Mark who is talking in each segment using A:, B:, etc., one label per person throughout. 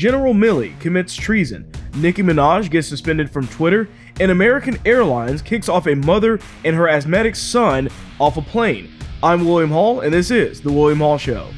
A: General Milley commits treason, Nicki Minaj gets suspended from Twitter, and American Airlines kicks off a mother and her asthmatic son off a plane. I'm William Hall, and this is The William Hall Show.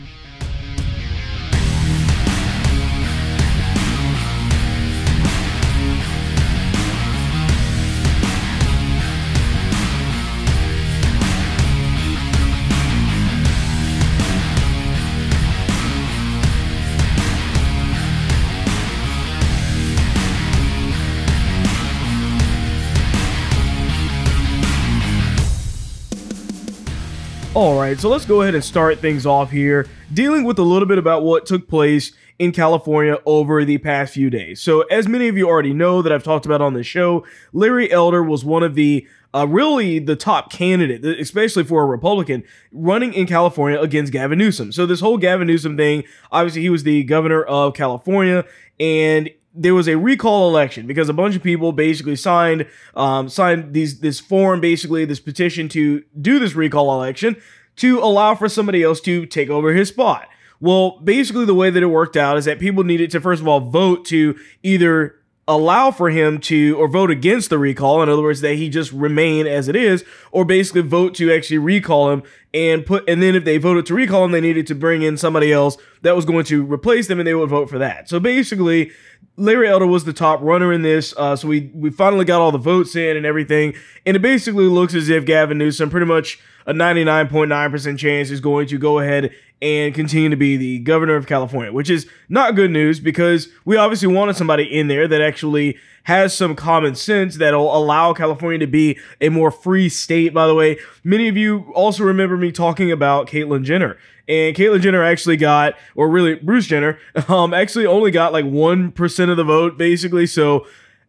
A: All right, so let's go ahead and start things off here, dealing with a little bit about what took place in California over the past few days. So, as many of you already know that I've talked about on the show, Larry Elder was one of the uh, really the top candidate, especially for a Republican, running in California against Gavin Newsom. So, this whole Gavin Newsom thing, obviously, he was the governor of California, and there was a recall election because a bunch of people basically signed um, signed these this form basically this petition to do this recall election to allow for somebody else to take over his spot. Well, basically the way that it worked out is that people needed to first of all vote to either allow for him to or vote against the recall in other words that he just remain as it is or basically vote to actually recall him and put and then if they voted to recall him they needed to bring in somebody else that was going to replace them and they would vote for that. So basically Larry Elder was the top runner in this, uh, so we we finally got all the votes in and everything, and it basically looks as if Gavin Newsom, pretty much a 99.9% chance, is going to go ahead and continue to be the governor of California, which is not good news because we obviously wanted somebody in there that actually has some common sense that'll allow California to be a more free state. By the way, many of you also remember me talking about Caitlyn Jenner. And Caitlyn Jenner actually got, or really Bruce Jenner, um, actually only got like 1% of the vote, basically. So,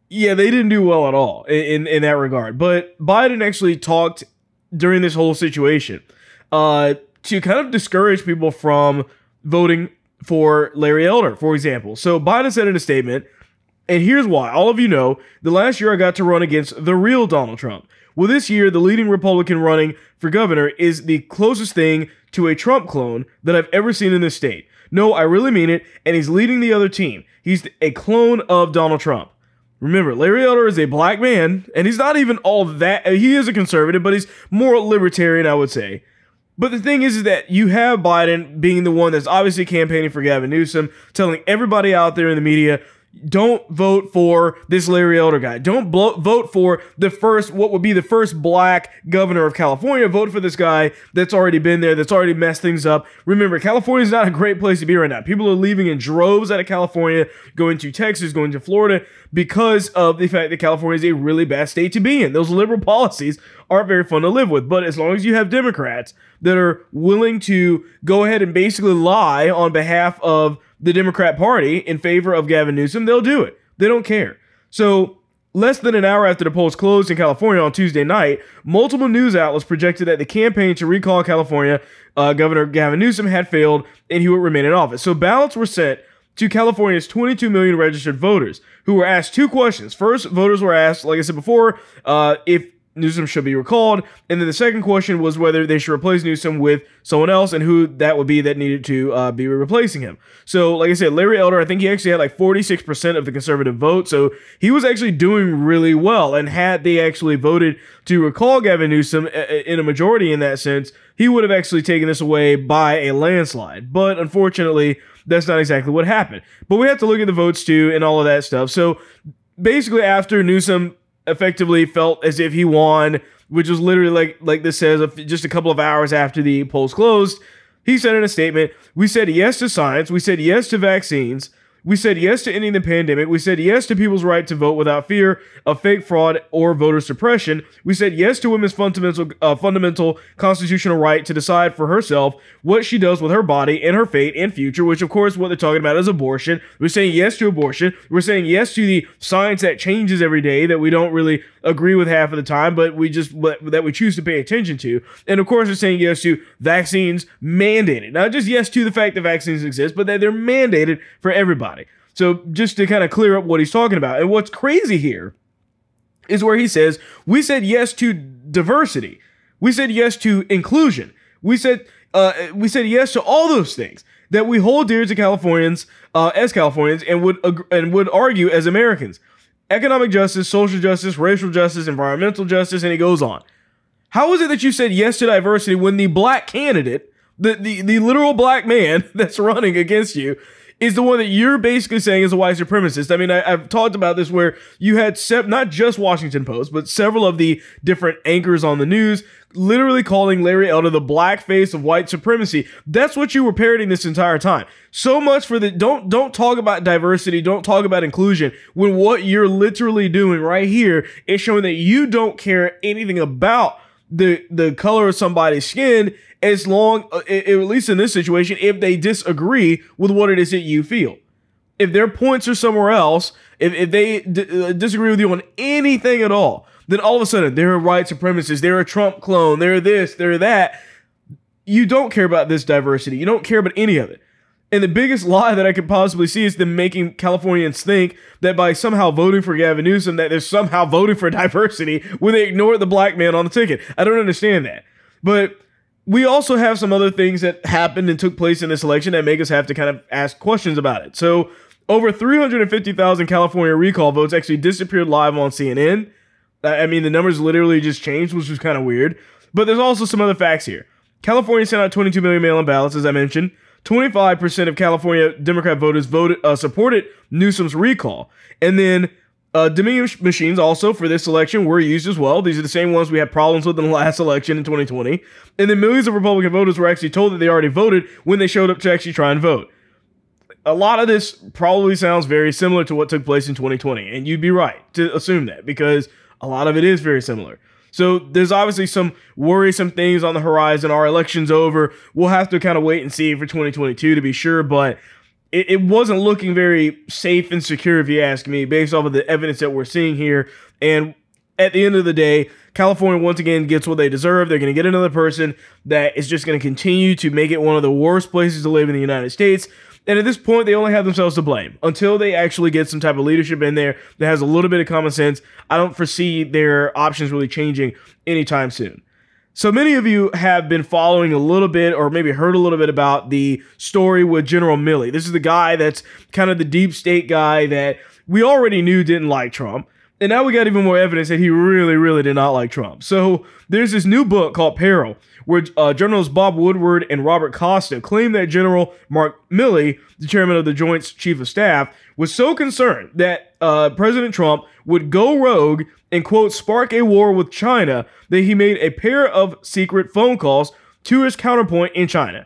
A: yeah, they didn't do well at all in, in that regard. But Biden actually talked during this whole situation uh, to kind of discourage people from voting for Larry Elder, for example. So Biden said in a statement, and here's why. All of you know, the last year I got to run against the real Donald Trump. Well, this year, the leading Republican running for governor is the closest thing to a Trump clone that I've ever seen in this state. No, I really mean it, and he's leading the other team. He's a clone of Donald Trump. Remember, Larry Elder is a black man, and he's not even all that. He is a conservative, but he's more libertarian, I would say. But the thing is, is that you have Biden being the one that's obviously campaigning for Gavin Newsom, telling everybody out there in the media, don't vote for this Larry Elder guy. Don't vote for the first, what would be the first black governor of California. Vote for this guy that's already been there, that's already messed things up. Remember, California is not a great place to be right now. People are leaving in droves out of California, going to Texas, going to Florida, because of the fact that California is a really bad state to be in. Those liberal policies aren't very fun to live with. But as long as you have Democrats that are willing to go ahead and basically lie on behalf of the Democrat Party in favor of Gavin Newsom, they'll do it. They don't care. So, less than an hour after the polls closed in California on Tuesday night, multiple news outlets projected that the campaign to recall California uh, Governor Gavin Newsom had failed and he would remain in office. So, ballots were sent to California's 22 million registered voters who were asked two questions. First, voters were asked, like I said before, uh, if Newsom should be recalled. And then the second question was whether they should replace Newsom with someone else and who that would be that needed to uh, be replacing him. So, like I said, Larry Elder, I think he actually had like 46% of the conservative vote. So he was actually doing really well. And had they actually voted to recall Gavin Newsom in a majority in that sense, he would have actually taken this away by a landslide. But unfortunately, that's not exactly what happened. But we have to look at the votes too and all of that stuff. So basically, after Newsom effectively felt as if he won, which was literally like like this says just a couple of hours after the polls closed. He said in a statement, "We said yes to science. We said yes to vaccines. We said yes to ending the pandemic. We said yes to people's right to vote without fear of fake fraud or voter suppression. We said yes to women's fundamental uh, fundamental constitutional right to decide for herself what she does with her body and her fate and future, which of course what they're talking about is abortion. We're saying yes to abortion. We're saying yes to the science that changes every day that we don't really agree with half of the time, but we just that we choose to pay attention to. And of course, we're saying yes to vaccines mandated. Not just yes to the fact that vaccines exist, but that they're mandated for everybody. So just to kind of clear up what he's talking about. And what's crazy here is where he says, we said yes to diversity. We said yes to inclusion. We said uh, we said yes to all those things. that we hold dear to Californians uh, as Californians and would ag- and would argue as Americans. Economic justice, social justice, racial justice, environmental justice, and he goes on. How is it that you said yes to diversity when the black candidate, the, the, the literal black man that's running against you, is the one that you're basically saying is a white supremacist. I mean, I, have talked about this where you had se- not just Washington Post, but several of the different anchors on the news literally calling Larry Elder the black face of white supremacy. That's what you were parroting this entire time. So much for the don't don't talk about diversity, don't talk about inclusion when what you're literally doing right here is showing that you don't care anything about the the color of somebody's skin as long uh, at least in this situation if they disagree with what it is that you feel. If their points are somewhere else if, if they d- uh, disagree with you on anything at all then all of a sudden they're a white supremacist they're a trump clone they're this they're that. You don't care about this diversity. You don't care about any of it and the biggest lie that I could possibly see is them making Californians think that by somehow voting for Gavin Newsom, that they're somehow voting for diversity when they ignore the black man on the ticket. I don't understand that. But we also have some other things that happened and took place in this election that make us have to kind of ask questions about it. So, over 350,000 California recall votes actually disappeared live on CNN. I mean, the numbers literally just changed, which was kind of weird. But there's also some other facts here. California sent out 22 million mail-in ballots, as I mentioned. 25% of California Democrat voters voted uh, supported Newsom's recall. And then uh, Dominion machines also for this election were used as well. These are the same ones we had problems with in the last election in 2020. And then millions of Republican voters were actually told that they already voted when they showed up to actually try and vote. A lot of this probably sounds very similar to what took place in 2020. And you'd be right to assume that because a lot of it is very similar. So there's obviously some worrisome things on the horizon. Our election's over. We'll have to kind of wait and see for 2022 to be sure, but it, it wasn't looking very safe and secure, if you ask me, based off of the evidence that we're seeing here. And at the end of the day, California once again gets what they deserve. They're going to get another person that is just going to continue to make it one of the worst places to live in the United States. And at this point, they only have themselves to blame until they actually get some type of leadership in there that has a little bit of common sense. I don't foresee their options really changing anytime soon. So many of you have been following a little bit or maybe heard a little bit about the story with General Milley. This is the guy that's kind of the deep state guy that we already knew didn't like Trump. And now we got even more evidence that he really, really did not like Trump. So there's this new book called Peril, where uh, Generals Bob Woodward and Robert Costa claim that General Mark Milley, the chairman of the Joint Chief of Staff, was so concerned that uh, President Trump would go rogue and, quote, spark a war with China that he made a pair of secret phone calls to his counterpoint in China.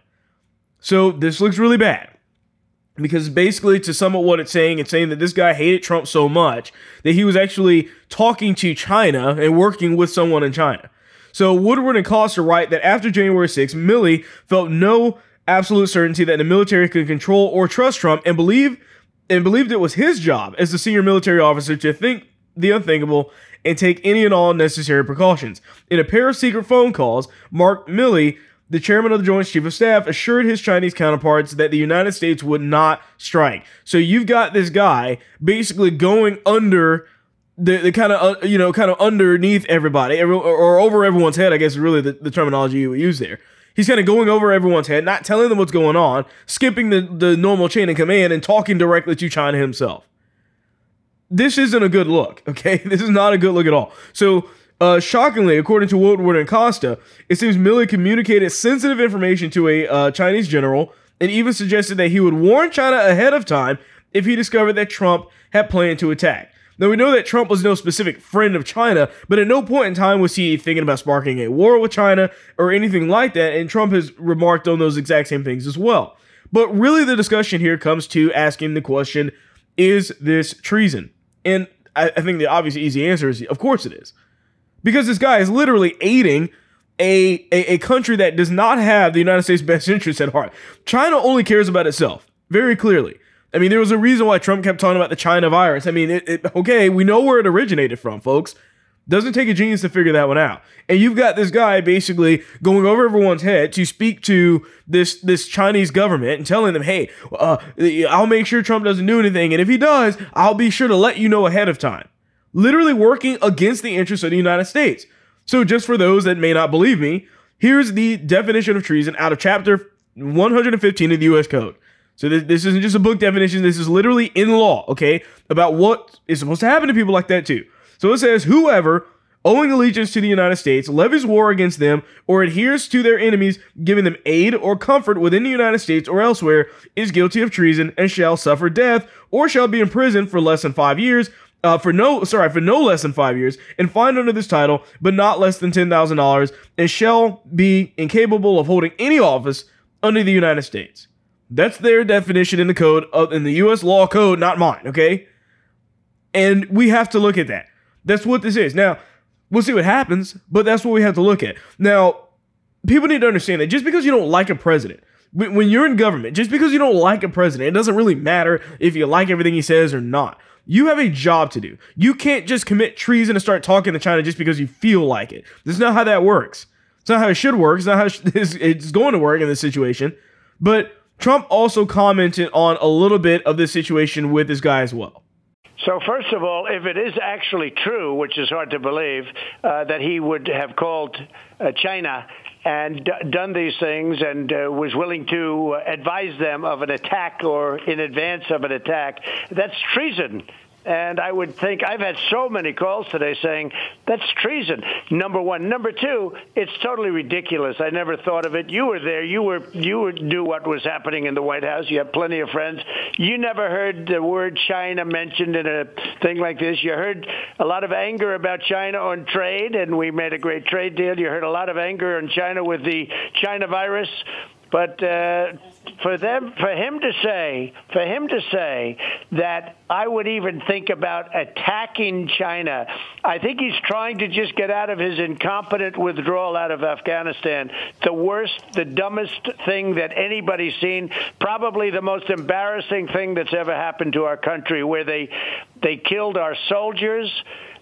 A: So this looks really bad because basically to sum up what it's saying it's saying that this guy hated trump so much that he was actually talking to china and working with someone in china. So woodward and costa write that after january 6 milley felt no absolute certainty that the military could control or trust trump and believe and believed it was his job as the senior military officer to think the unthinkable and take any and all necessary precautions. In a pair of secret phone calls mark milley the chairman of the Joint Chief of Staff assured his Chinese counterparts that the United States would not strike. So you've got this guy basically going under the, the kind of uh, you know kind of underneath everybody every, or over everyone's head. I guess is really the, the terminology you would use there. He's kind of going over everyone's head, not telling them what's going on, skipping the, the normal chain of command and talking directly to China himself. This isn't a good look, okay? This is not a good look at all. So uh, shockingly, according to Woodward and Costa, it seems Milley communicated sensitive information to a uh, Chinese general and even suggested that he would warn China ahead of time if he discovered that Trump had planned to attack. Now, we know that Trump was no specific friend of China, but at no point in time was he thinking about sparking a war with China or anything like that, and Trump has remarked on those exact same things as well. But really, the discussion here comes to asking the question is this treason? And I, I think the obvious easy answer is of course it is because this guy is literally aiding a, a, a country that does not have the United States' best interests at heart. China only cares about itself, very clearly. I mean, there was a reason why Trump kept talking about the China virus. I mean, it, it, okay, we know where it originated from, folks. Doesn't take a genius to figure that one out. And you've got this guy basically going over everyone's head to speak to this this Chinese government and telling them, "Hey, uh, I'll make sure Trump doesn't do anything, and if he does, I'll be sure to let you know ahead of time." Literally working against the interests of the United States. So, just for those that may not believe me, here's the definition of treason out of chapter 115 of the U.S. Code. So this, this isn't just a book definition. This is literally in law, okay, about what is supposed to happen to people like that too. So it says whoever owing allegiance to the United States levies war against them or adheres to their enemies, giving them aid or comfort within the United States or elsewhere, is guilty of treason and shall suffer death or shall be imprisoned for less than five years. Uh, for no, sorry, for no less than five years, and fined under this title, but not less than ten thousand dollars, and shall be incapable of holding any office under the United States. That's their definition in the code of in the U.S. law code, not mine. Okay, and we have to look at that. That's what this is. Now, we'll see what happens, but that's what we have to look at. Now, people need to understand that just because you don't like a president, when you're in government, just because you don't like a president, it doesn't really matter if you like everything he says or not. You have a job to do. You can't just commit treason and start talking to China just because you feel like it. That's not how that works. It's not how it should work. It's not how it's going to work in this situation. But Trump also commented on a little bit of this situation with this guy as well.
B: So, first of all, if it is actually true, which is hard to believe, uh, that he would have called uh, China and d- done these things and uh, was willing to advise them of an attack or in advance of an attack, that's treason. And I would think I've had so many calls today saying that's treason. Number one. Number two, it's totally ridiculous. I never thought of it. You were there. You were you knew what was happening in the White House. You have plenty of friends. You never heard the word China mentioned in a thing like this. You heard a lot of anger about China on trade, and we made a great trade deal. You heard a lot of anger on China with the China virus. But uh, for them, for him to say, for him to say that I would even think about attacking China, I think he's trying to just get out of his incompetent withdrawal out of Afghanistan. The worst, the dumbest thing that anybody's seen. Probably the most embarrassing thing that's ever happened to our country, where they they killed our soldiers.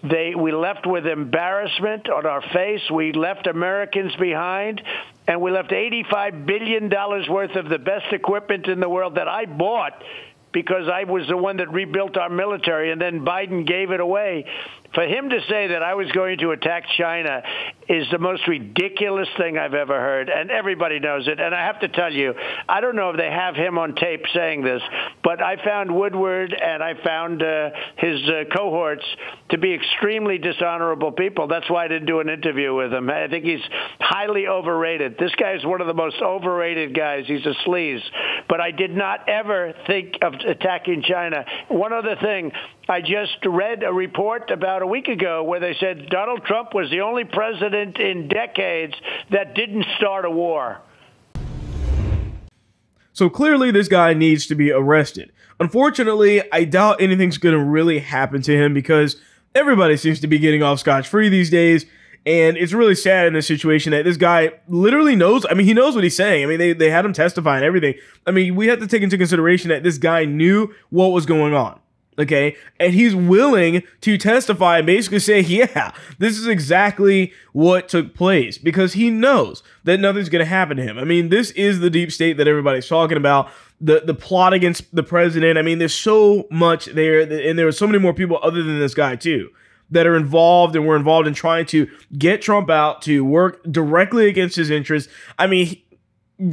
B: They, we left with embarrassment on our face. We left Americans behind and we left $85 billion worth of the best equipment in the world that I bought because I was the one that rebuilt our military, and then Biden gave it away for him to say that I was going to attack China is the most ridiculous thing I've ever heard, and everybody knows it. And I have to tell you, I don't know if they have him on tape saying this, but I found Woodward and I found uh, his uh, cohorts to be extremely dishonorable people. That's why I didn't do an interview with him. I think he's highly overrated. This guy is one of the most overrated guys. He's a sleaze. But I did not ever think of attacking China. One other thing, I just read a report about a week ago where they said Donald Trump was the only president in decades that didn't start a war.
A: So clearly, this guy needs to be arrested. Unfortunately, I doubt anything's going to really happen to him because everybody seems to be getting off scotch free these days. And it's really sad in this situation that this guy literally knows. I mean, he knows what he's saying. I mean, they, they had him testify and everything. I mean, we have to take into consideration that this guy knew what was going on okay? And he's willing to testify and basically say yeah this is exactly what took place because he knows that nothing's going to happen to him. I mean this is the deep state that everybody's talking about. The the plot against the president. I mean there's so much there and there are so many more people other than this guy too that are involved and were involved in trying to get trump out to work directly against his interests. I mean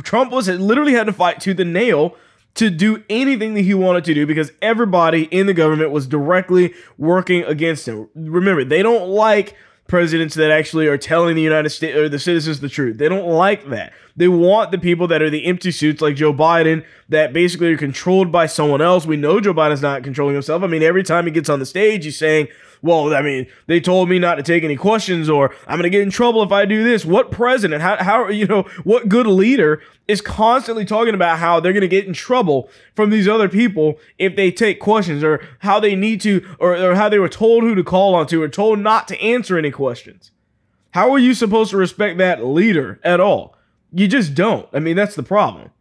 A: trump was literally had to fight to the nail to do anything that he wanted to do because everybody in the government was directly working against him. Remember, they don't like presidents that actually are telling the United States or the citizens the truth. They don't like that. They want the people that are the empty suits like Joe Biden that basically are controlled by someone else. We know Joe Biden's not controlling himself. I mean, every time he gets on the stage, he's saying, well, I mean, they told me not to take any questions or I'm going to get in trouble if I do this. What president, how, how, you know, what good leader is constantly talking about how they're going to get in trouble from these other people if they take questions or how they need to, or, or how they were told who to call on to or told not to answer any questions? How are you supposed to respect that leader at all? You just don't. I mean, that's the problem.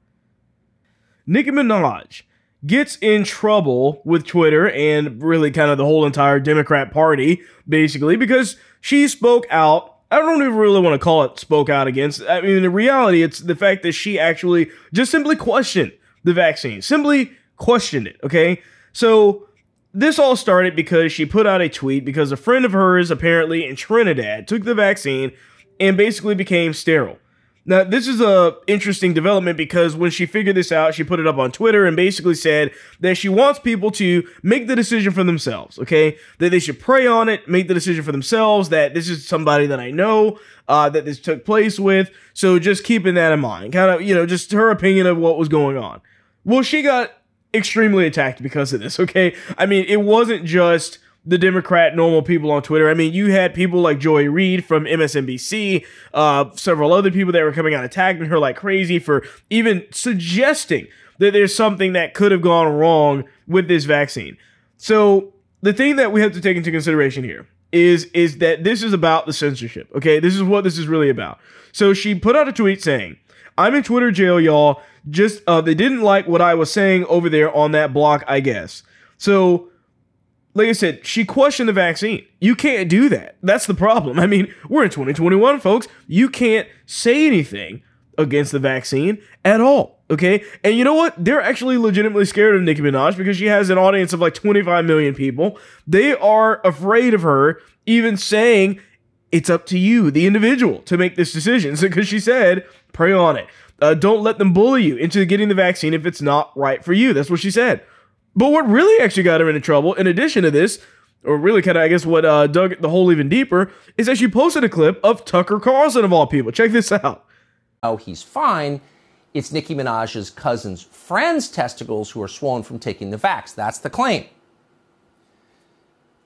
A: Nicki Minaj gets in trouble with Twitter and really kind of the whole entire Democrat Party, basically, because she spoke out. I don't even really want to call it spoke out against. I mean, in reality, it's the fact that she actually just simply questioned the vaccine, simply questioned it. Okay. So this all started because she put out a tweet because a friend of hers, apparently in Trinidad, took the vaccine and basically became sterile. Now, this is a interesting development because when she figured this out, she put it up on Twitter and basically said that she wants people to make the decision for themselves, okay? That they should pray on it, make the decision for themselves, that this is somebody that I know, uh, that this took place with. So just keeping that in mind. Kind of, you know, just her opinion of what was going on. Well, she got extremely attacked because of this, okay? I mean, it wasn't just the Democrat normal people on Twitter. I mean, you had people like Joy Reid from MSNBC, uh, several other people that were coming out attacking her like crazy for even suggesting that there's something that could have gone wrong with this vaccine. So the thing that we have to take into consideration here is is that this is about the censorship. Okay, this is what this is really about. So she put out a tweet saying, "I'm in Twitter jail, y'all. Just uh, they didn't like what I was saying over there on that block, I guess." So like I said, she questioned the vaccine. You can't do that. That's the problem. I mean, we're in 2021, folks. You can't say anything against the vaccine at all. Okay. And you know what? They're actually legitimately scared of Nicki Minaj because she has an audience of like 25 million people. They are afraid of her even saying it's up to you, the individual, to make this decision. Because she said, pray on it. Uh, don't let them bully you into getting the vaccine if it's not right for you. That's what she said. But what really actually got her into trouble, in addition to this, or really kind of, I guess, what uh, dug the hole even deeper, is that she posted a clip of Tucker Carlson, of all people. Check this out.
C: Oh, he's fine. It's Nicki Minaj's cousin's friend's testicles who are swollen from taking the vax. That's the claim.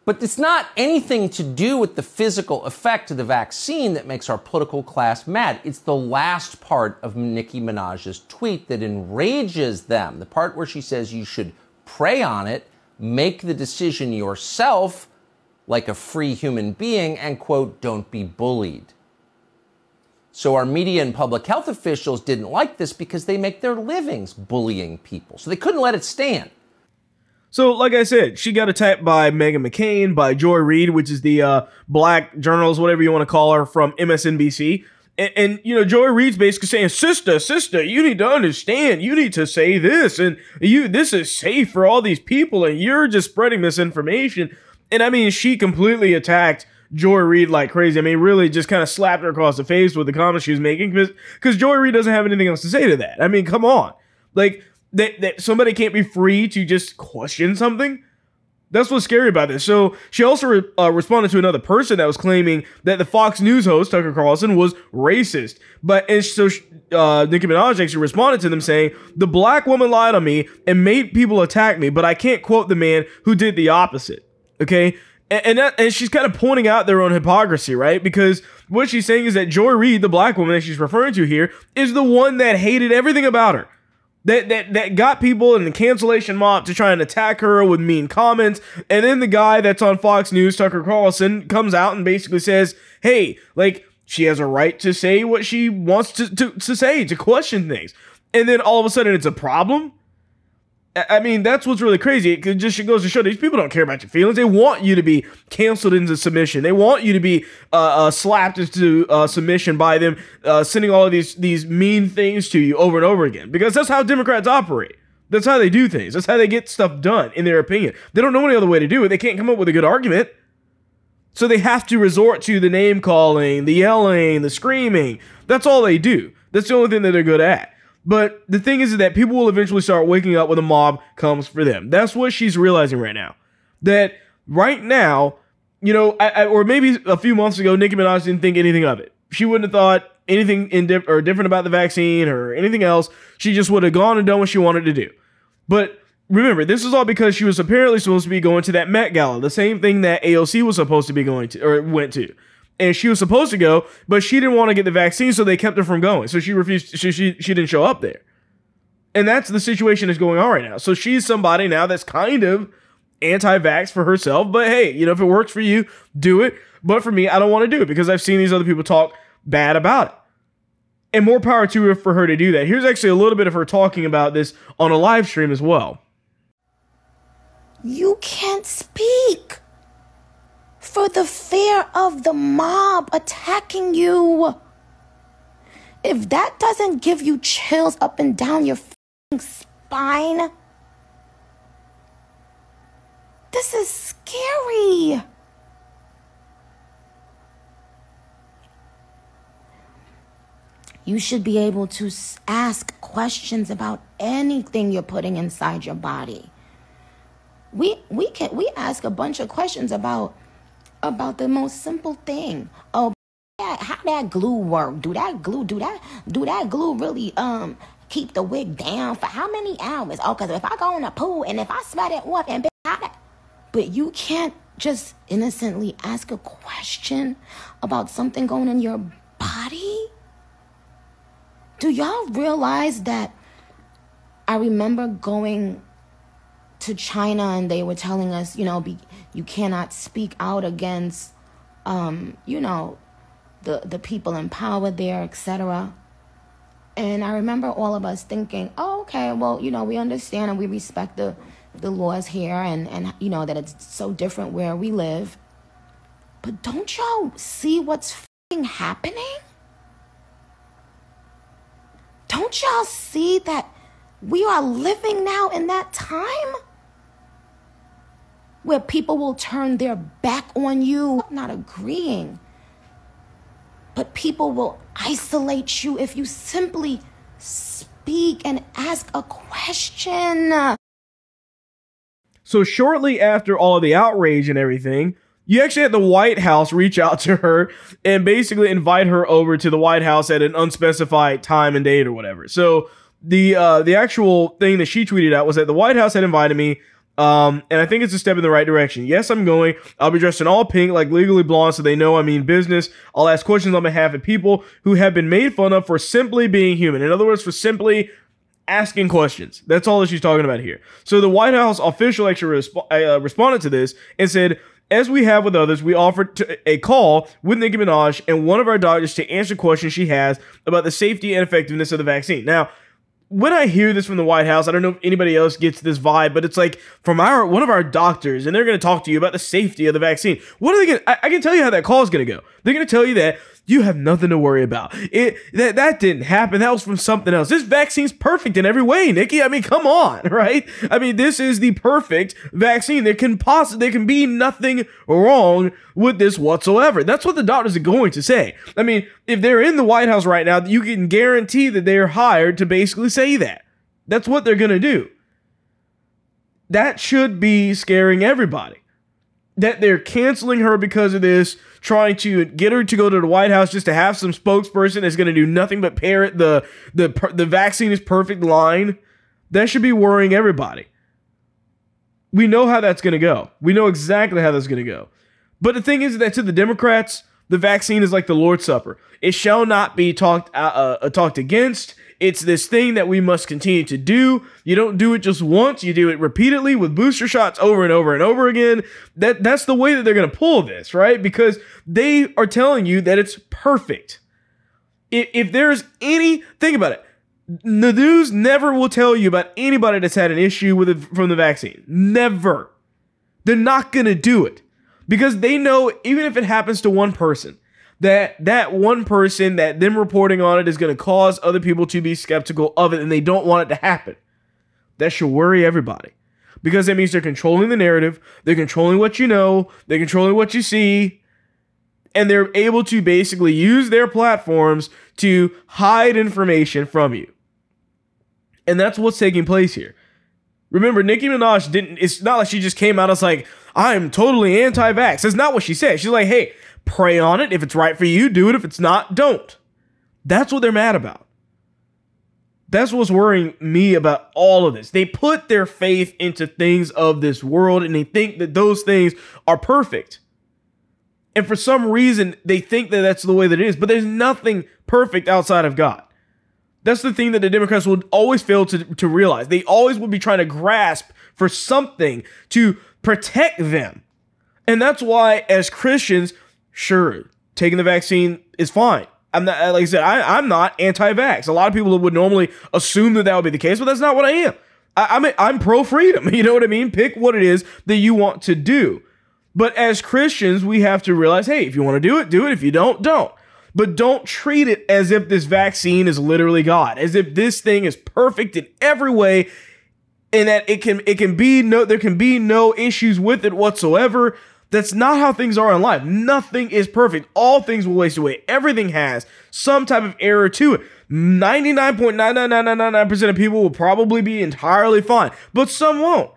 C: But it's not anything to do with the physical effect of the vaccine that makes our political class mad. It's the last part of Nicki Minaj's tweet that enrages them. The part where she says you should pray on it, make the decision yourself like a free human being, and quote, don't be bullied. So our media and public health officials didn't like this because they make their livings bullying people. So they couldn't let it stand.
A: So, like I said, she got attacked by Meghan McCain, by Joy Reid, which is the uh, black journalist, whatever you want to call her, from MSNBC. And, and, you know, Joy Reid's basically saying, "Sister, sister, you need to understand. You need to say this, and you this is safe for all these people, and you're just spreading misinformation." And I mean, she completely attacked Joy Reid like crazy. I mean, really just kind of slapped her across the face with the comments she was making because Joy Reid doesn't have anything else to say to that. I mean, come on, like that that somebody can't be free to just question something. That's what's scary about this. So she also re- uh, responded to another person that was claiming that the Fox News host Tucker Carlson was racist. But and so uh, Nicki Minaj actually responded to them saying, "The black woman lied on me and made people attack me, but I can't quote the man who did the opposite." Okay, and and, that, and she's kind of pointing out their own hypocrisy, right? Because what she's saying is that Joy Reid, the black woman that she's referring to here, is the one that hated everything about her that that that got people in the cancellation mob to try and attack her with mean comments. And then the guy that's on Fox News, Tucker Carlson, comes out and basically says, "Hey, like she has a right to say what she wants to to, to say, to question things." And then all of a sudden, it's a problem. I mean, that's what's really crazy. It just goes to show these people don't care about your feelings. They want you to be canceled into submission. They want you to be uh, uh, slapped into uh, submission by them uh, sending all of these these mean things to you over and over again. Because that's how Democrats operate. That's how they do things. That's how they get stuff done, in their opinion. They don't know any other way to do it. They can't come up with a good argument. So they have to resort to the name calling, the yelling, the screaming. That's all they do. That's the only thing that they're good at. But the thing is that people will eventually start waking up when the mob comes for them. That's what she's realizing right now. That right now, you know, I, I, or maybe a few months ago, Nicki Minaj didn't think anything of it. She wouldn't have thought anything indif- or different about the vaccine or anything else. She just would have gone and done what she wanted to do. But remember, this is all because she was apparently supposed to be going to that Met Gala, the same thing that AOC was supposed to be going to or went to and she was supposed to go, but she didn't want to get the vaccine, so they kept her from going. So she refused. She she, she didn't show up there, and that's the situation that's going on right now. So she's somebody now that's kind of anti-vax for herself. But hey, you know, if it works for you, do it. But for me, I don't want to do it because I've seen these other people talk bad about it. And more power to her for her to do that. Here's actually a little bit of her talking about this on a live stream as well.
D: You can't speak for the fear of the mob attacking you. If that doesn't give you chills up and down your spine, this is scary. You should be able to ask questions about anything you're putting inside your body. We we can we ask a bunch of questions about about the most simple thing. Oh, how that glue work? Do that glue do that do that glue really um keep the wig down for how many hours? Oh, cause if I go in a pool and if I smell it off and that, but you can't just innocently ask a question about something going in your body. Do y'all realize that? I remember going to China and they were telling us, you know, be, you cannot speak out against, um, you know, the the people in power there, etc. And I remember all of us thinking, oh, okay, well, you know, we understand and we respect the the laws here and and you know that it's so different where we live. But don't y'all see what's happening? Don't y'all see that we are living now in that time where people will turn their back on you, not agreeing, but people will isolate you if you simply speak and ask a question.
A: So, shortly after all of the outrage and everything, you actually had the White House reach out to her and basically invite her over to the White House at an unspecified time and date or whatever. So, the uh, the actual thing that she tweeted out was that the White House had invited me um, and I think it's a step in the right direction. Yes, I'm going. I'll be dressed in all pink, like legally blonde, so they know I mean business. I'll ask questions on behalf of people who have been made fun of for simply being human. In other words, for simply asking questions. That's all that she's talking about here. So the White House official actually resp- uh, responded to this and said, as we have with others, we offered a call with Nicki Minaj and one of our doctors to answer questions she has about the safety and effectiveness of the vaccine. Now, when I hear this from the White House, I don't know if anybody else gets this vibe, but it's like from our one of our doctors, and they're going to talk to you about the safety of the vaccine. What are they going? I, I can tell you how that call is going to go. They're going to tell you that you have nothing to worry about. It that that didn't happen. That was from something else. This vaccine's perfect in every way, Nicki. I mean, come on, right? I mean, this is the perfect vaccine. There can possibly there can be nothing wrong with this whatsoever. That's what the doctors are going to say. I mean, if they're in the White House right now, you can guarantee that they're hired to basically say that. That's what they're going to do. That should be scaring everybody that they're canceling her because of this, trying to get her to go to the White House just to have some spokesperson that's going to do nothing but parrot the the the vaccine is perfect line. That should be worrying everybody. We know how that's going to go. We know exactly how that's going to go. But the thing is that to the Democrats, the vaccine is like the Lord's Supper. It shall not be talked uh, uh, talked against. It's this thing that we must continue to do. You don't do it just once, you do it repeatedly with booster shots over and over and over again. That that's the way that they're going to pull this, right? Because they are telling you that it's perfect. If, if there's any think about it, the news never will tell you about anybody that's had an issue with it from the vaccine. Never. They're not going to do it because they know even if it happens to one person, that that one person that them reporting on it is going to cause other people to be skeptical of it and they don't want it to happen. That should worry everybody. Because that means they're controlling the narrative, they're controlling what you know, they're controlling what you see, and they're able to basically use their platforms to hide information from you. And that's what's taking place here. Remember, Nicki Minaj didn't, it's not like she just came out as like, I'm totally anti vax. That's not what she said. She's like, hey, Pray on it. If it's right for you, do it. If it's not, don't. That's what they're mad about. That's what's worrying me about all of this. They put their faith into things of this world and they think that those things are perfect. And for some reason, they think that that's the way that it is. But there's nothing perfect outside of God. That's the thing that the Democrats would always fail to, to realize. They always would be trying to grasp for something to protect them. And that's why, as Christians, sure, taking the vaccine is fine. I'm not, like I said, I, am not anti-vax. A lot of people would normally assume that that would be the case, but that's not what I am. I, I'm I'm pro freedom. You know what I mean? Pick what it is that you want to do. But as Christians, we have to realize, hey, if you want to do it, do it. If you don't, don't. But don't treat it as if this vaccine is literally God, as if this thing is perfect in every way, and that it can it can be no there can be no issues with it whatsoever. That's not how things are in life. Nothing is perfect. All things will waste away. Everything has some type of error to it. 99.99999% of people will probably be entirely fine, but some won't.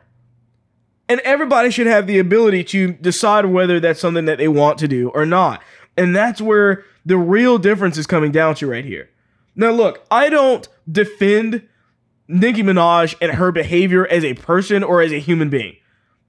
A: And everybody should have the ability to decide whether that's something that they want to do or not. And that's where the real difference is coming down to right here. Now, look, I don't defend Nicki Minaj and her behavior as a person or as a human being.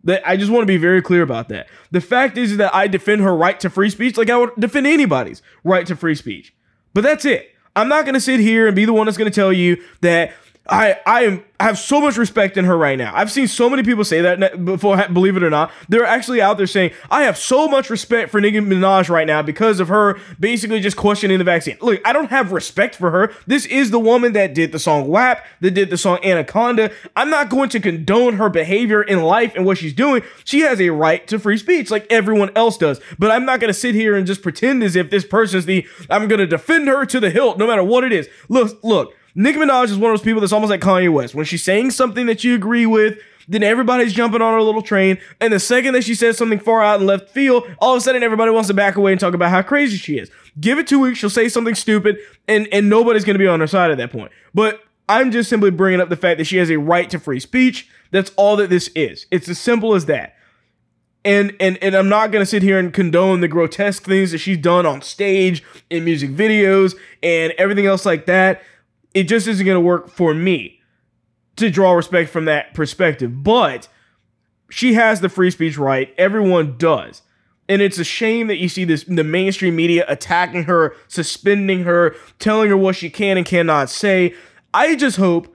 A: That I just want to be very clear about that. The fact is that I defend her right to free speech like I would defend anybody's right to free speech. But that's it. I'm not going to sit here and be the one that's going to tell you that I I am I have so much respect in her right now. I've seen so many people say that before, believe it or not. They're actually out there saying, I have so much respect for Nicki Minaj right now because of her basically just questioning the vaccine. Look, I don't have respect for her. This is the woman that did the song WAP, that did the song Anaconda. I'm not going to condone her behavior in life and what she's doing. She has a right to free speech like everyone else does. But I'm not going to sit here and just pretend as if this person's the, I'm going to defend her to the hilt no matter what it is. Look, look. Nicki Minaj is one of those people that's almost like Kanye West. When she's saying something that you agree with, then everybody's jumping on her little train. And the second that she says something far out in left field, all of a sudden everybody wants to back away and talk about how crazy she is. Give it two weeks, she'll say something stupid, and, and nobody's going to be on her side at that point. But I'm just simply bringing up the fact that she has a right to free speech. That's all that this is. It's as simple as that. And and and I'm not gonna sit here and condone the grotesque things that she's done on stage, in music videos, and everything else like that it just isn't going to work for me to draw respect from that perspective. But she has the free speech right. Everyone does. And it's a shame that you see this the mainstream media attacking her, suspending her, telling her what she can and cannot say. I just hope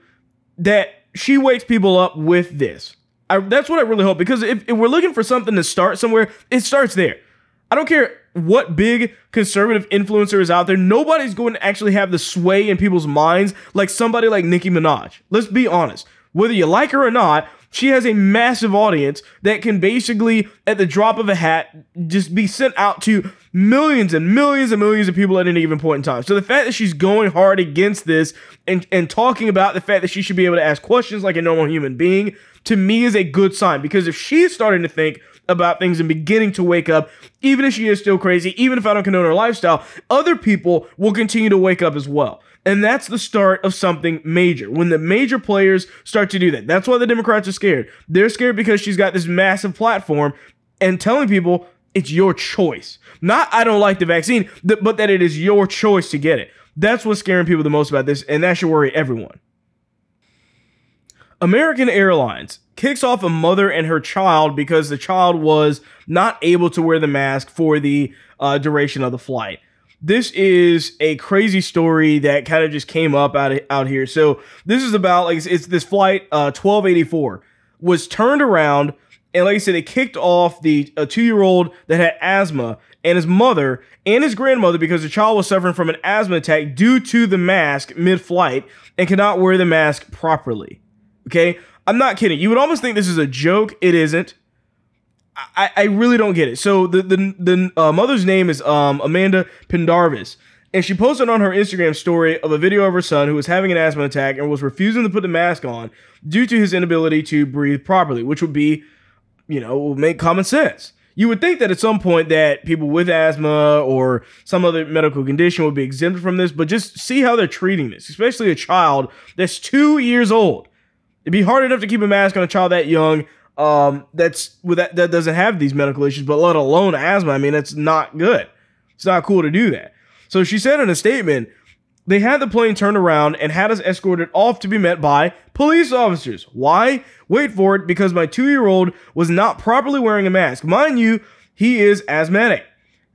A: that she wakes people up with this. I, that's what I really hope because if, if we're looking for something to start somewhere, it starts there. I don't care what big conservative influencer is out there. Nobody's going to actually have the sway in people's minds like somebody like Nicki Minaj. Let's be honest. Whether you like her or not, she has a massive audience that can basically, at the drop of a hat, just be sent out to millions and millions and millions of people at any given point in time. So the fact that she's going hard against this and, and talking about the fact that she should be able to ask questions like a normal human being, to me is a good sign. Because if she's starting to think about things and beginning to wake up, even if she is still crazy, even if I don't condone her lifestyle, other people will continue to wake up as well. And that's the start of something major. When the major players start to do that. That's why the Democrats are scared. They're scared because she's got this massive platform and telling people it's your choice. Not I don't like the vaccine, but that it is your choice to get it. That's what's scaring people the most about this, and that should worry everyone. American Airlines kicks off a mother and her child because the child was not able to wear the mask for the uh, duration of the flight. This is a crazy story that kind of just came up out out here. So this is about like it's, it's this flight uh, 1284 was turned around and like I said, it kicked off the a two year old that had asthma and his mother and his grandmother because the child was suffering from an asthma attack due to the mask mid flight and could not wear the mask properly. Okay, I'm not kidding. You would almost think this is a joke. It isn't. I, I really don't get it. So the the, the uh, mother's name is um, Amanda Pendarvis, and she posted on her Instagram story of a video of her son who was having an asthma attack and was refusing to put the mask on due to his inability to breathe properly, which would be, you know, will make common sense. You would think that at some point that people with asthma or some other medical condition would be exempted from this, but just see how they're treating this, especially a child that's two years old. It'd be hard enough to keep a mask on a child that young. Um, that's with that that doesn't have these medical issues, but let alone asthma. I mean, it's not good. It's not cool to do that. So she said in a statement, they had the plane turned around and had us escorted off to be met by police officers. Why? Wait for it, because my two year old was not properly wearing a mask. Mind you, he is asthmatic.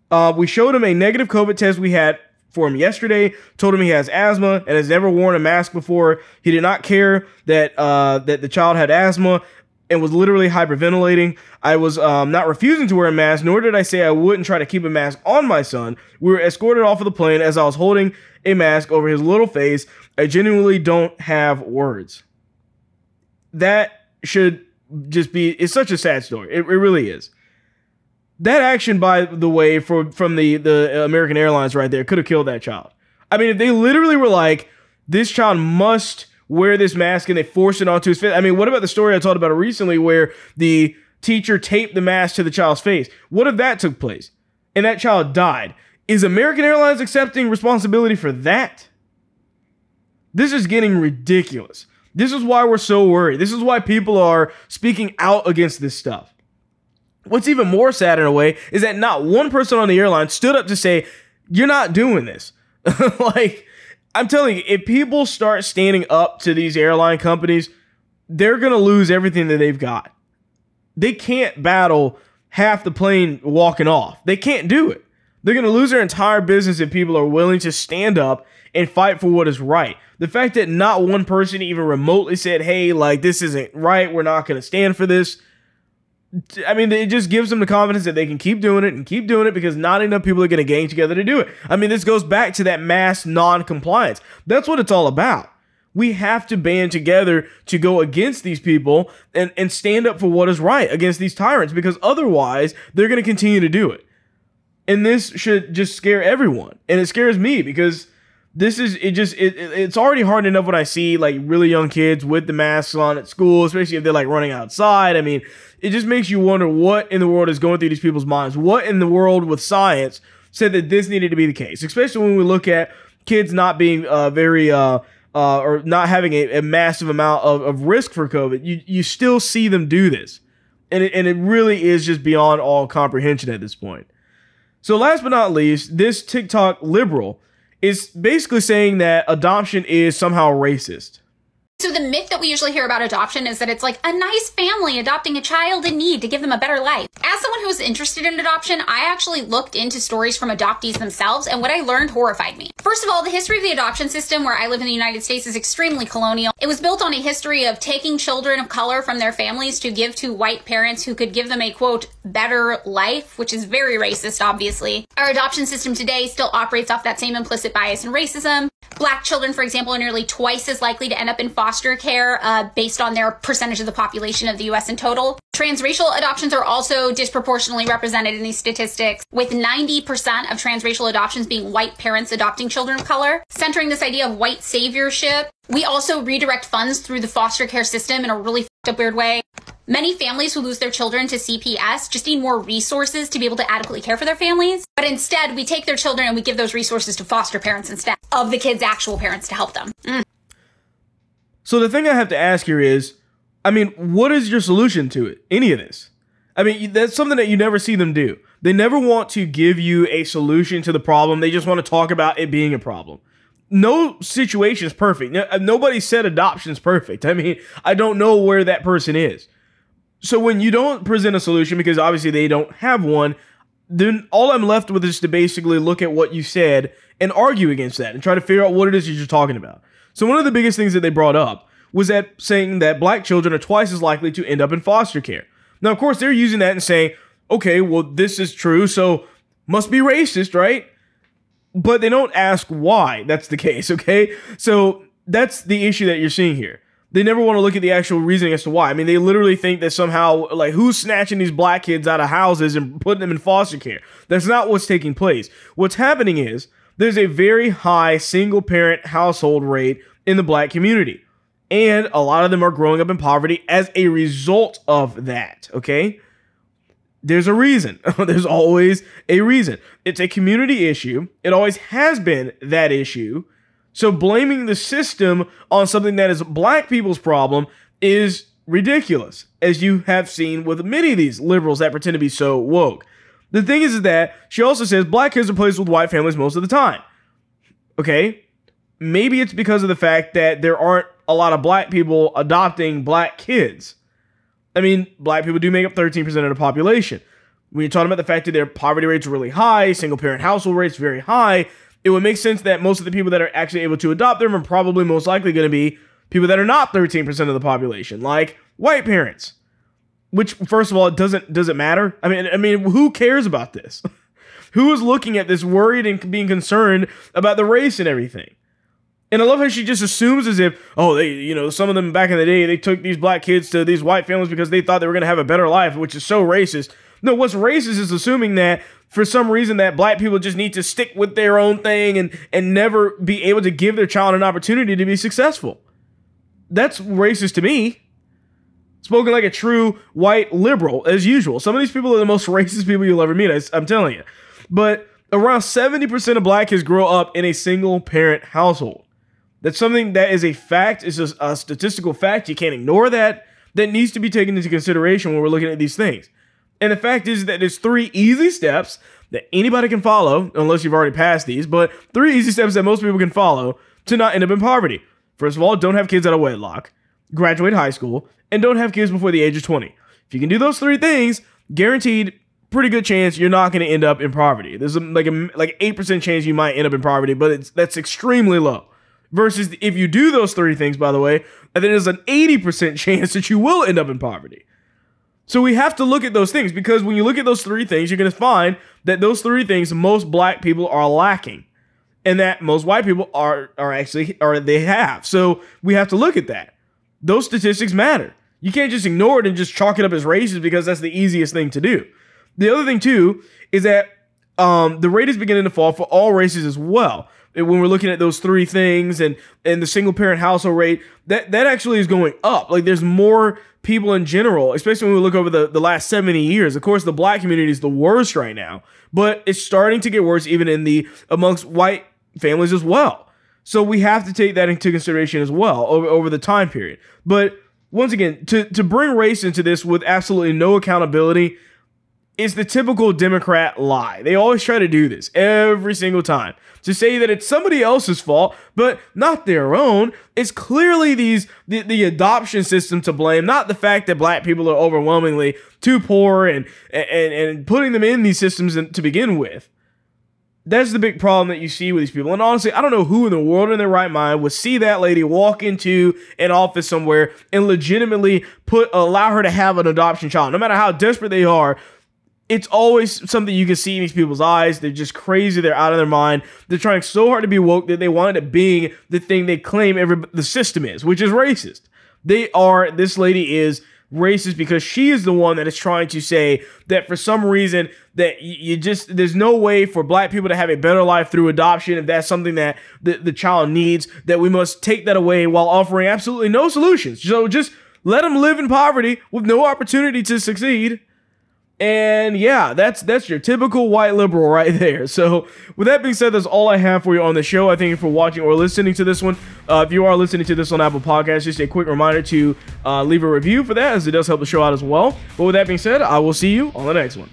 A: Uh, we showed him a negative COVID test we had for him yesterday. Told him he has asthma and has never worn a mask before. He did not care that uh, that the child had asthma and was literally hyperventilating. I was um, not refusing to wear a mask, nor did I say I wouldn't try to keep a mask on my son. We were escorted off of the plane as I was holding a mask over his little face. I genuinely don't have words. That should just be, it's such a sad story. It, it really is that action, by the way, for, from the, the American Airlines right there, could have killed that child. I mean, if they literally were like, this child must wear this mask and they forced it onto his face. I mean, what about the story I told about recently where the teacher taped the mask to the child's face? What if that took place and that child died? Is American Airlines accepting responsibility for that? This is getting ridiculous. This is why we're so worried. This is why people are speaking out against this stuff. What's even more sad in a way is that not one person on the airline stood up to say, You're not doing this. like, I'm telling you, if people start standing up to these airline companies, they're going to lose everything that they've got. They can't battle half the plane walking off. They can't do it. They're going to lose their entire business if people are willing to stand up and fight for what is right. The fact that not one person even remotely said, hey, like, this isn't right, we're not going to stand for this. I mean, it just gives them the confidence that they can keep doing it and keep doing it because not enough people are going to gang together to do it. I mean, this goes back to that mass non compliance. That's what it's all about. We have to band together to go against these people and, and stand up for what is right against these tyrants because otherwise they're going to continue to do it. And this should just scare everyone. And it scares me because this is it just it, it's already hard enough when I see like really young kids with the masks on at school, especially if they're like running outside. I mean, it just makes you wonder what in the world is going through these people's minds. What in the world with science said that this needed to be the case, especially when we look at kids not being uh, very uh, uh, or not having a, a massive amount of, of risk for COVID. You you still see them do this, and it, and it really is just beyond all comprehension at this point. So last but not least, this TikTok liberal is basically saying that adoption is somehow racist.
E: So the myth that we usually hear about adoption is that it's like a nice family adopting a child in need to give them a better life. As someone who's interested in adoption, I actually looked into stories from adoptees themselves and what I learned horrified me. First of all, the history of the adoption system where I live in the United States is extremely colonial. It was built on a history of taking children of color from their families to give to white parents who could give them a quote better life, which is very racist obviously. Our adoption system today still operates off that same implicit bias and racism. Black children, for example, are nearly twice as likely to end up in foster care uh, based on their percentage of the population of the US in total. Transracial adoptions are also disproportionately represented in these statistics, with 90% of transracial adoptions being white parents adopting children of color. Centering this idea of white saviorship, we also redirect funds through the foster care system in a really up weird way. Many families who lose their children to CPS just need more resources to be able to adequately care for their families. But instead, we take their children and we give those resources to foster parents instead of the kids' actual parents to help them. Mm.
A: So the thing I have to ask here is, I mean, what is your solution to it? Any of this? I mean, that's something that you never see them do. They never want to give you a solution to the problem. They just want to talk about it being a problem. No situation is perfect. Nobody said adoption is perfect. I mean, I don't know where that person is. So when you don't present a solution because obviously they don't have one, then all I'm left with is to basically look at what you said and argue against that and try to figure out what it is you're talking about. So one of the biggest things that they brought up was that saying that black children are twice as likely to end up in foster care. Now, of course, they're using that and saying, okay, well, this is true, so must be racist, right? But they don't ask why that's the case, okay? So that's the issue that you're seeing here they never want to look at the actual reasoning as to why. I mean, they literally think that somehow, like, who's snatching these black kids out of houses and putting them in foster care? That's not what's taking place. What's happening is there's a very high single parent household rate in the black community. And a lot of them are growing up in poverty as a result of that, okay? There's a reason. there's always a reason. It's a community issue. It always has been that issue so blaming the system on something that is black people's problem is ridiculous, as you have seen with many of these liberals that pretend to be so woke. The thing is, that she also says black kids are placed with white families most of the time. Okay, maybe it's because of the fact that there aren't a lot of black people adopting black kids. I mean, black people do make up 13% of the population. When you're talking about the fact that their poverty rates are really high, single parent household rates very high, it would make sense that most of the people that are actually able to adopt them are probably most likely going to be people that are not 13% of the population, like white parents. Which, first of all, it doesn't does it matter? I mean, I mean, who cares about this? who is looking at this, worried and being concerned about the race and everything? And I love how she just assumes as if, oh, they, you know, some of them back in the day, they took these black kids to these white families because they thought they were going to have a better life, which is so racist. No, what's racist is assuming that for some reason that black people just need to stick with their own thing and and never be able to give their child an opportunity to be successful. That's racist to me. Spoken like a true white liberal, as usual. Some of these people are the most racist people you'll ever meet. I'm telling you. But around 70% of black kids grow up in a single parent household. That's something that is a fact, it's a, a statistical fact. You can't ignore that. That needs to be taken into consideration when we're looking at these things. And the fact is that there's three easy steps that anybody can follow, unless you've already passed these, but three easy steps that most people can follow to not end up in poverty. First of all, don't have kids out of wedlock, graduate high school, and don't have kids before the age of 20. If you can do those three things, guaranteed pretty good chance you're not going to end up in poverty. There's like a like 8% chance you might end up in poverty, but it's that's extremely low. Versus if you do those three things, by the way, then there's an 80% chance that you will end up in poverty. So we have to look at those things because when you look at those three things, you're going to find that those three things most black people are lacking and that most white people are are actually or they have. So we have to look at that. Those statistics matter. You can't just ignore it and just chalk it up as racist because that's the easiest thing to do. The other thing too is that um, the rate is beginning to fall for all races as well. When we're looking at those three things and and the single parent household rate, that that actually is going up. Like there's more people in general, especially when we look over the, the last 70 years. Of course, the black community is the worst right now, but it's starting to get worse even in the amongst white families as well. So we have to take that into consideration as well over, over the time period. But once again, to, to bring race into this with absolutely no accountability is the typical Democrat lie. They always try to do this every single time to say that it's somebody else's fault, but not their own. It's clearly these the, the adoption system to blame, not the fact that black people are overwhelmingly too poor and and and putting them in these systems to begin with. That's the big problem that you see with these people. And honestly, I don't know who in the world in their right mind would see that lady walk into an office somewhere and legitimately put allow her to have an adoption child, no matter how desperate they are it's always something you can see in these people's eyes. They're just crazy. They're out of their mind. They're trying so hard to be woke that they want it being the thing they claim every the system is, which is racist. They are. This lady is racist because she is the one that is trying to say that for some reason that you just there's no way for black people to have a better life through adoption if that's something that the, the child needs that we must take that away while offering absolutely no solutions so just let them live in poverty with no opportunity to succeed and yeah, that's that's your typical white liberal right there. So with that being said, that's all I have for you on the show. I thank you for watching or listening to this one. Uh, if you are listening to this on Apple Podcasts, just a quick reminder to uh, leave a review for that, as it does help the show out as well. But with that being said, I will see you on the next one.